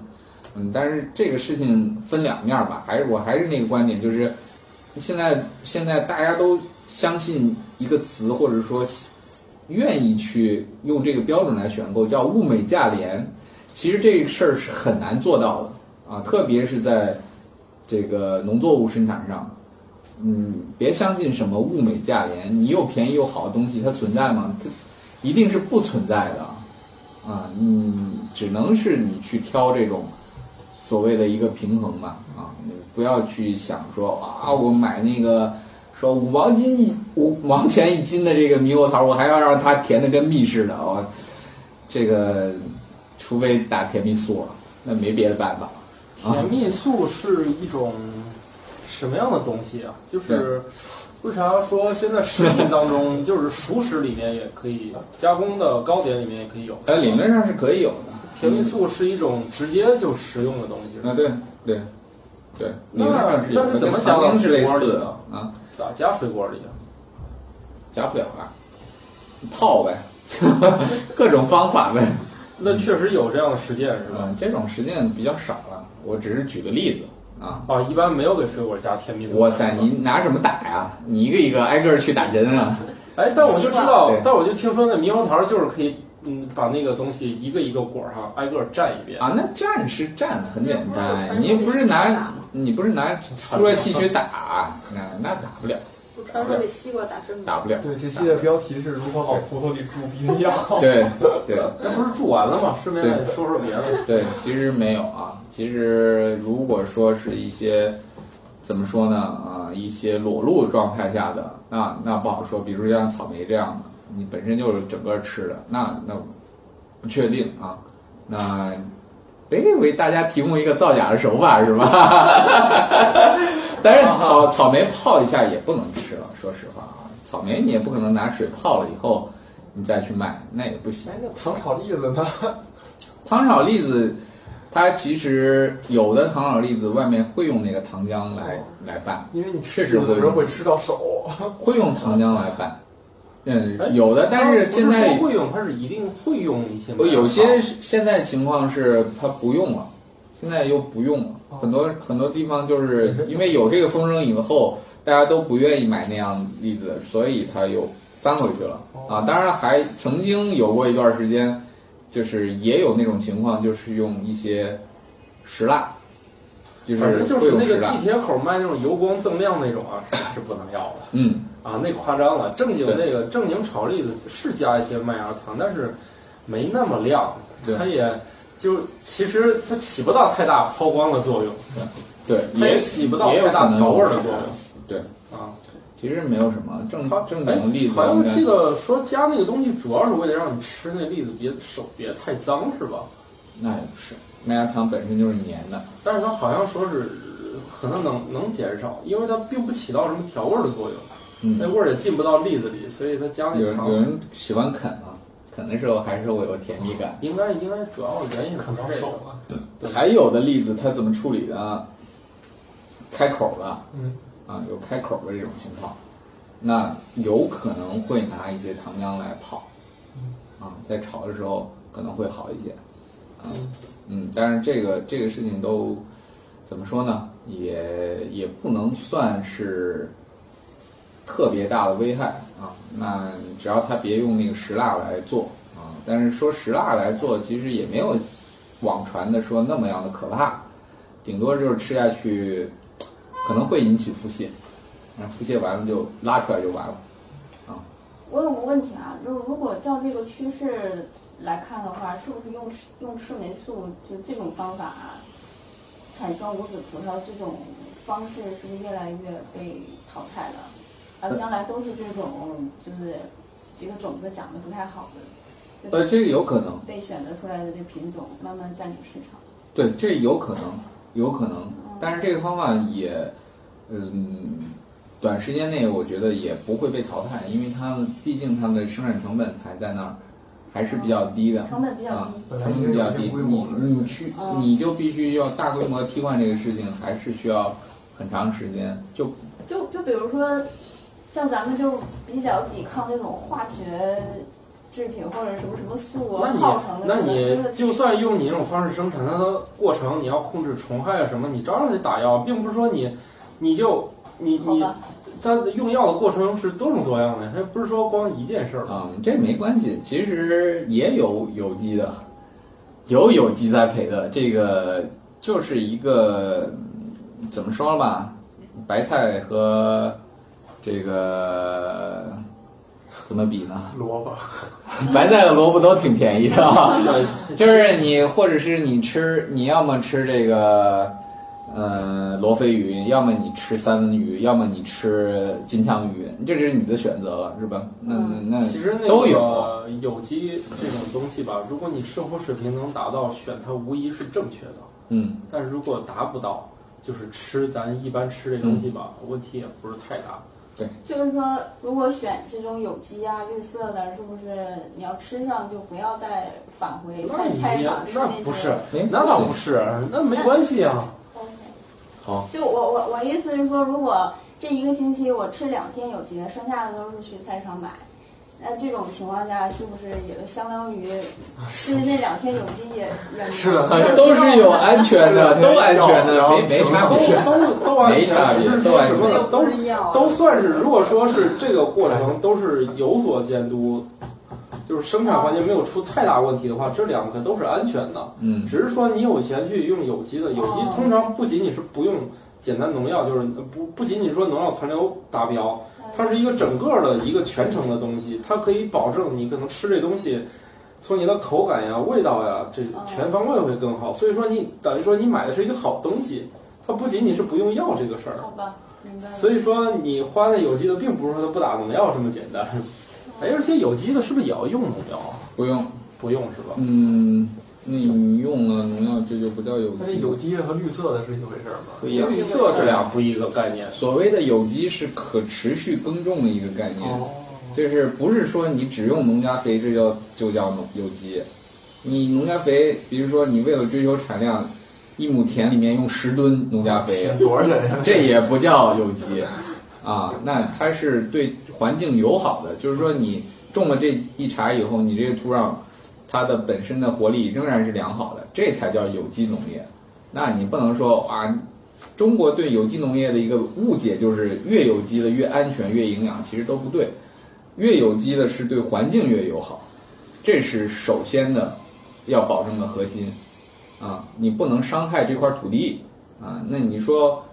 嗯，但是这个事情分两面吧，还是我还是那个观点，就是现在现在大家都相信一个词，或者说愿意去用这个标准来选购，叫物美价廉。其实这个事儿是很难做到的啊，特别是在这个农作物生产上。嗯，别相信什么物美价廉，你又便宜又好的东西，它存在吗？它一定是不存在的啊。嗯，只能是你去挑这种所谓的一个平衡吧啊，你不要去想说啊，我买那个说五毛斤一五毛钱一斤的这个猕猴桃，我还要让它甜的跟蜜似的，我这个除非打甜蜜素，那没别的办法。甜蜜素是一种什么样的东西啊？就是为啥说现在食品当中，就是熟食里面也可以，加工的糕点里面也可以有。哎，理论上是可以有的。甜蜜素是一种直接就食用的东西，啊，对对对，那上是怎么加到水果里的啊，咋加水果里啊？加不了啊，泡呗，各种方法呗。那确实有这样的实践是吧？嗯，这种实践比较少了，我只是举个例子啊。啊，一般没有给水果加甜蜜素。哇塞，你拿什么打呀？你一个一个挨个去打针啊？哎，但我就知道，但我就听说那猕猴桃就是可以，嗯，把那个东西一个一个果儿上挨个蘸一遍。啊，那蘸是蘸的很简单，嗯你不是拿你不是拿注射器去打，那那打不了，就传说给西瓜打针打不了。对，这系列标题是如何往葡萄里注避孕药。对对那不是注完了吗？顺便再说说别的。对，其实没有啊。其实如果说是一些怎么说呢啊，一些裸露状态下的，那那不好说。比如像草莓这样的，你本身就是整个吃的，那那不确定啊。那哎，为大家提供一个造假的手法是吧？但是草草莓泡一下也不能吃草莓你也不可能拿水泡了以后你再去卖，那也不行哎。，那糖炒栗子呢？糖炒栗子，它其实有的糖炒栗子外面会用那个糖浆来来拌，因为你确实有时候会吃到手。会用糖浆来拌。嗯哎，有的，但是现在说会用，它是一定会用一些。有些现在情况是它不用了，现在又不用了。哦很多很多地方就是因为有这个风声以后，大家都不愿意买那样栗子，所以它又翻回去了啊。当然还曾经有过一段时间，就是也有那种情况，就是用一些石蜡，就反正是就是那个地。铁口卖那种油光锃亮那种啊，是是不能要的嗯，啊，那夸张了。正经那个正经炒栗子是加一些麦芽糖，但是没那么亮，它也就其实它起不到太大抛光的作用，对，它也也起不到太大调味儿的作用。对啊，其实没有什么正它正经栗子哎好像应该记得说加那个东西主要是为了让你吃那栗子别手别太脏是吧？那也不是，麦芽糖本身就是粘的。但是它好像说是呃可能能能减少，因为它并不起到什么调味儿的作用，嗯那，味儿也进不到栗子里，所以它加有那糖有人喜欢啃啊，啃的时候还是会有甜蜜感。应该应该主要原因是。手了。对还有的栗子它怎么处理的啊？开口了，嗯，啊，有开口的这种情况，那有可能会拿一些糖浆来泡，啊，在炒的时候可能会好一些，啊，嗯，但是这个这个事情都怎么说呢？也也不能算是特别大的危害啊。那只要他别用那个石蜡来做啊，但是说石蜡来做，其实也没有网传的说那么样的可怕，顶多就是吃下去可能会引起腹泻，那腹泻完了就拉出来就完了。啊我有个问题啊，就是如果照这个趋势来看的话，是不是用用赤霉素就这种方法、产生无籽葡萄这种方式，是不是越来越被淘汰了？而将来都是这种就是这个种子长得不太好的，呃，这个有可能，被选择出来的这品种慢慢占领市场。对，这有可能，有可能，但是这个方法也，嗯，短时间内我觉得也不会被淘汰，因为它们毕竟它们的生产成本还在那儿，还是比较低的。成本比较啊低，成本比较低，你。你去嗯你就必须要大规模替换这个事情，还是需要很长时间。就就就比如说，像咱们就比较抵抗那种化学制品或者什么什么素啊那你泡成的，那你就算用你那种方式生产，它的过程你要控制虫害啊什么，你照样得打药，并不是说你你就你你它用药的过程是多种多样的，它不是说光一件事儿。嗯，这没关系，其实也有有机的，有有机栽培的，这个就是一个嗯怎么说吧，白菜和这个怎么比呢？萝卜，白菜和萝卜都挺便宜的啊。就是你，或者是你吃，你要么吃这个，呃罗非鱼，要么你吃三文鱼，要么你吃金枪鱼，这就是你的选择了，是吧？那那其实那都有。有机这种东西吧，如果你生活水平能达到，选它无疑是正确的。嗯，但如果达不到，就是吃咱一般吃这东西吧，问题也不是太大。就是说，如果选这种有机啊、绿色的，是不是你要吃上就不要再返回菜那你菜场吃那？不是，哎那倒不是，那没关系啊。OK。好，就我我我意思是说，如果这一个星期我吃两天有机的，剩下的都是去菜场买，那这种情况下，是不是也就相当于吃那两天有机也也是的 都是有安全的，都安全的，没没差都别。都都安全，没差别只是都安全说什么呢？都是药，都算是，如果说是这个过程都是有所监督，就是生产环节没有出太大问题的话，这两个都是安全的。嗯，只是说你有钱去用有机的，有机哦通常不仅仅是不用简单农药，就是不不仅仅说农药残留达标，它是一个整个的一个全程的东西，它可以保证你可能吃这东西，从你的口感呀、味道呀，这全方位会更好。所以说你等于说你买的是一个好东西，它不仅仅是不用药这个事儿。好吧，明白。所以说你花那有机的，并不是说它不打农药这么简单。哎，而且有机的是不是也要用农药啊？不用，不用是吧？嗯，你用了农药，这就不叫有机。那这有机的和绿色的是一回事儿吗？不一样。绿色这俩不一个概念。所谓的有机是可持续耕种的一个概念，哦，就是不是说你只用农家肥，这叫就叫农有机。你农家肥，比如说你为了追求产量，一亩田里面用十吨农家肥，多少？这也不叫有机啊。那它是对环境友好的，就是说你种了这一茬以后，你这个土壤它的本身的活力仍然是良好的，这才叫有机农业。那你不能说啊，中国对有机农业的一个误解就是越有机的越安全越营养，其实都不对。越有机的是对环境越友好，这是首先的要保证的核心啊，你不能伤害这块土地啊。那你说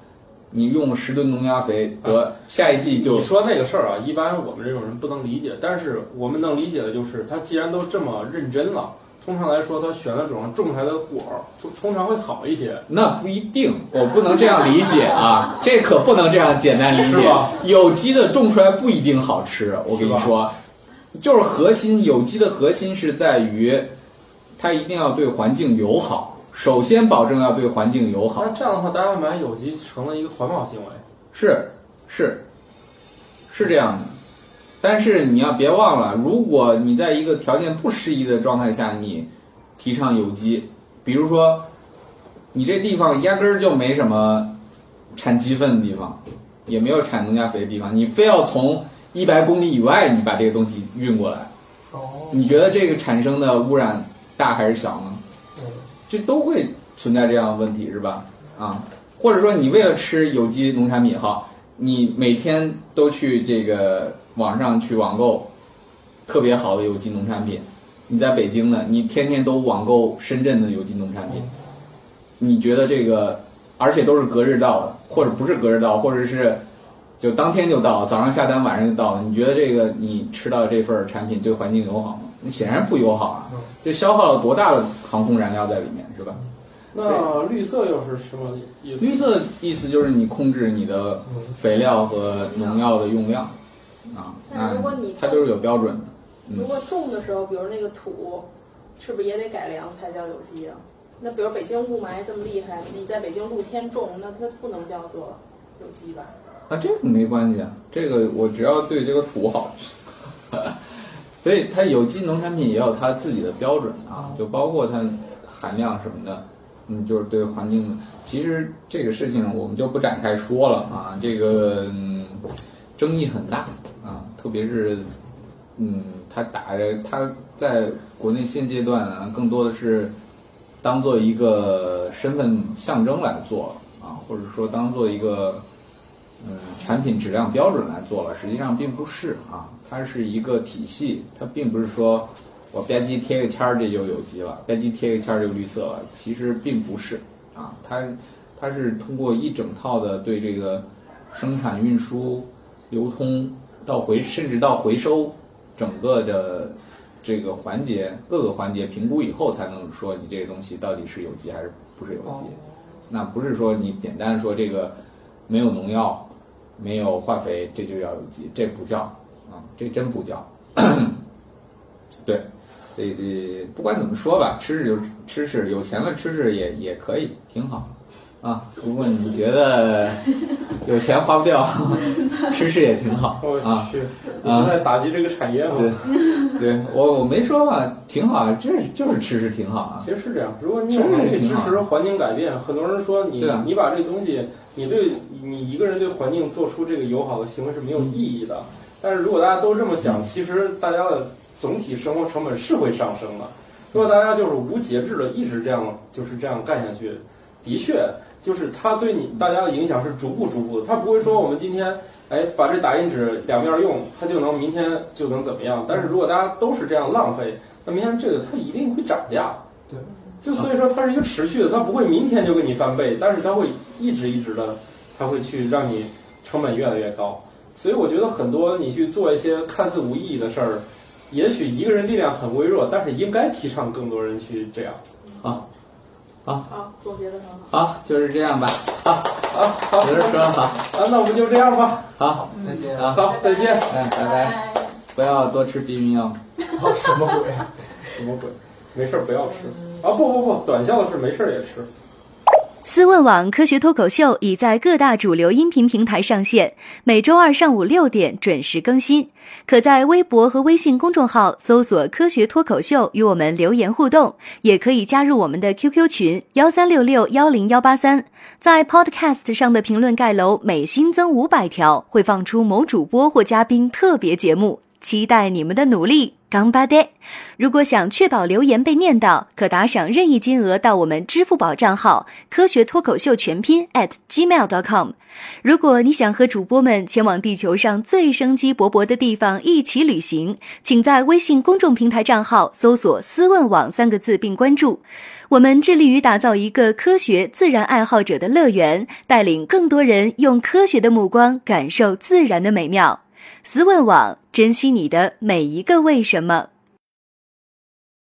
你用十吨农家肥，得下一季就你说那个事儿啊，一般我们这种人不能理解，但是我们能理解的就是，他既然都这么认真了，通常来说，他选的种种出来的果儿，通通常会好一些。那不一定，我不能这样理解啊，这可不能这样简单理解。有机的种出来不一定好吃，我跟你说，就是核心有机的核心是在于，它一定要对环境友好，首先保证要对环境友好那。这样的话，大家买有机成了一个环保行为。是是是这样的，但是你要别忘了，如果你在一个条件不适宜的状态下，你提倡有机，比如说你这地方压根儿就没什么产鸡粪的地方，也没有产农家肥的地方，你非要从一百公里以外你把这个东西运过来，哦，你觉得这个产生的污染大还是小呢？这都会存在这样的问题，是吧？啊，或者说你为了吃有机农产品好，你每天都去这个网上去网购特别好的有机农产品，你在北京呢，你天天都网购深圳的有机农产品，你觉得这个，而且都是隔日到的，或者不是隔日到，或者是就当天就到，早上下单晚上就到了，你觉得这个你吃到这份产品对环境友好吗？那显然不友好啊，这消耗了多大的航空燃料在里面，是吧？那绿色又是什么意思？绿色意思就是你控制你的嗯肥料和农药的用量啊，那如果你它都是有标准的。嗯如果种的时候，比如那个土，是不是也得改良才叫有机啊？那比如北京雾霾这么厉害，你在北京露天种，那它不能叫做有机吧？啊，这个没关系啊，这个我只要对这个土好，所以它有机农产品也有它自己的标准啊，就包括它含量什么的，嗯，就是对环境。其实这个事情我们就不展开说了啊，这个、嗯、争议很大啊，特别是嗯，它打着它在国内现阶段啊，更多的是当做一个身份象征来做啊，或者说当做一个。嗯，产品质量标准来做了，实际上并不是啊，它是一个体系，它并不是说我吧唧贴个签儿这就有机了，吧唧贴个签儿就绿色了，其实并不是啊，它它是通过一整套的对这个生产、运输、流通到回甚至到回收整个的这个环节各个环节评估以后，才能说你这个东西到底是有机还是不是有机。那不是说你简单说这个没有农药、没有化肥，这就叫有机，这不叫啊，这真不叫。对，这这不管怎么说吧，吃吃就吃吃，有钱了吃吃也也可以，挺好啊。如果你觉得有钱花不掉，吃吃也挺好我啊。去，你是在打击这个产业吗？对，对我我没说吧，挺好，啊，这就是吃吃挺好啊。其实是这样，如果你有能力支持环境改变，很多人说你啊你把这东西，你对你一个人对环境做出这个友好的行为是没有意义的。但是如果大家都这么想，其实大家的总体生活成本是会上升的。如果大家就是无节制的一直这样就是这样干下去，的确就是它对你大家的影响是逐步逐步的，它不会说我们今天哎把这打印纸两面用，它就能明天就能怎么样。但是如果大家都是这样浪费，那明天这个它一定会涨价。对，就所以说它是一个持续的，它不会明天就给你翻倍，但是它会一直一直的，它会去让你成本越来越高。所以我觉得很多你去做一些看似无意义的事儿，也许一个人力量很微弱，但是应该提倡更多人去这样。啊好，总结的很好。好，就是这样吧。好，好，好，有人说好，啊，那我们就这样吧。好，再见。好，好，再见。哎，拜拜，不要多吃避孕药。哦，什么鬼？什么鬼？没事儿不要吃啊！不不不，短效的是没事儿也吃。思问网科学脱口秀已在各大主流音频平台上线，每周二上午六点准时更新。可在微博和微信公众号搜索“科学脱口秀”与我们留言互动，也可以加入我们的 QQ 群幺三六六幺零幺八三。在 Podcast 上的评论盖楼每新增五百条，会放出某主播或嘉宾特别节目，期待你们的努力。刚巴爹！如果想确保留言被念到，可打赏任意金额到我们支付宝账号“科学脱口秀全拼 ”at gmail.com。如果你想和主播们前往地球上最生机勃勃的地方一起旅行，请在微信公众平台账号搜索“思问网”三个字并关注。我们致力于打造一个科学自然爱好者的乐园，带领更多人用科学的目光感受自然的美妙。思问网，珍惜你的每一个为什么。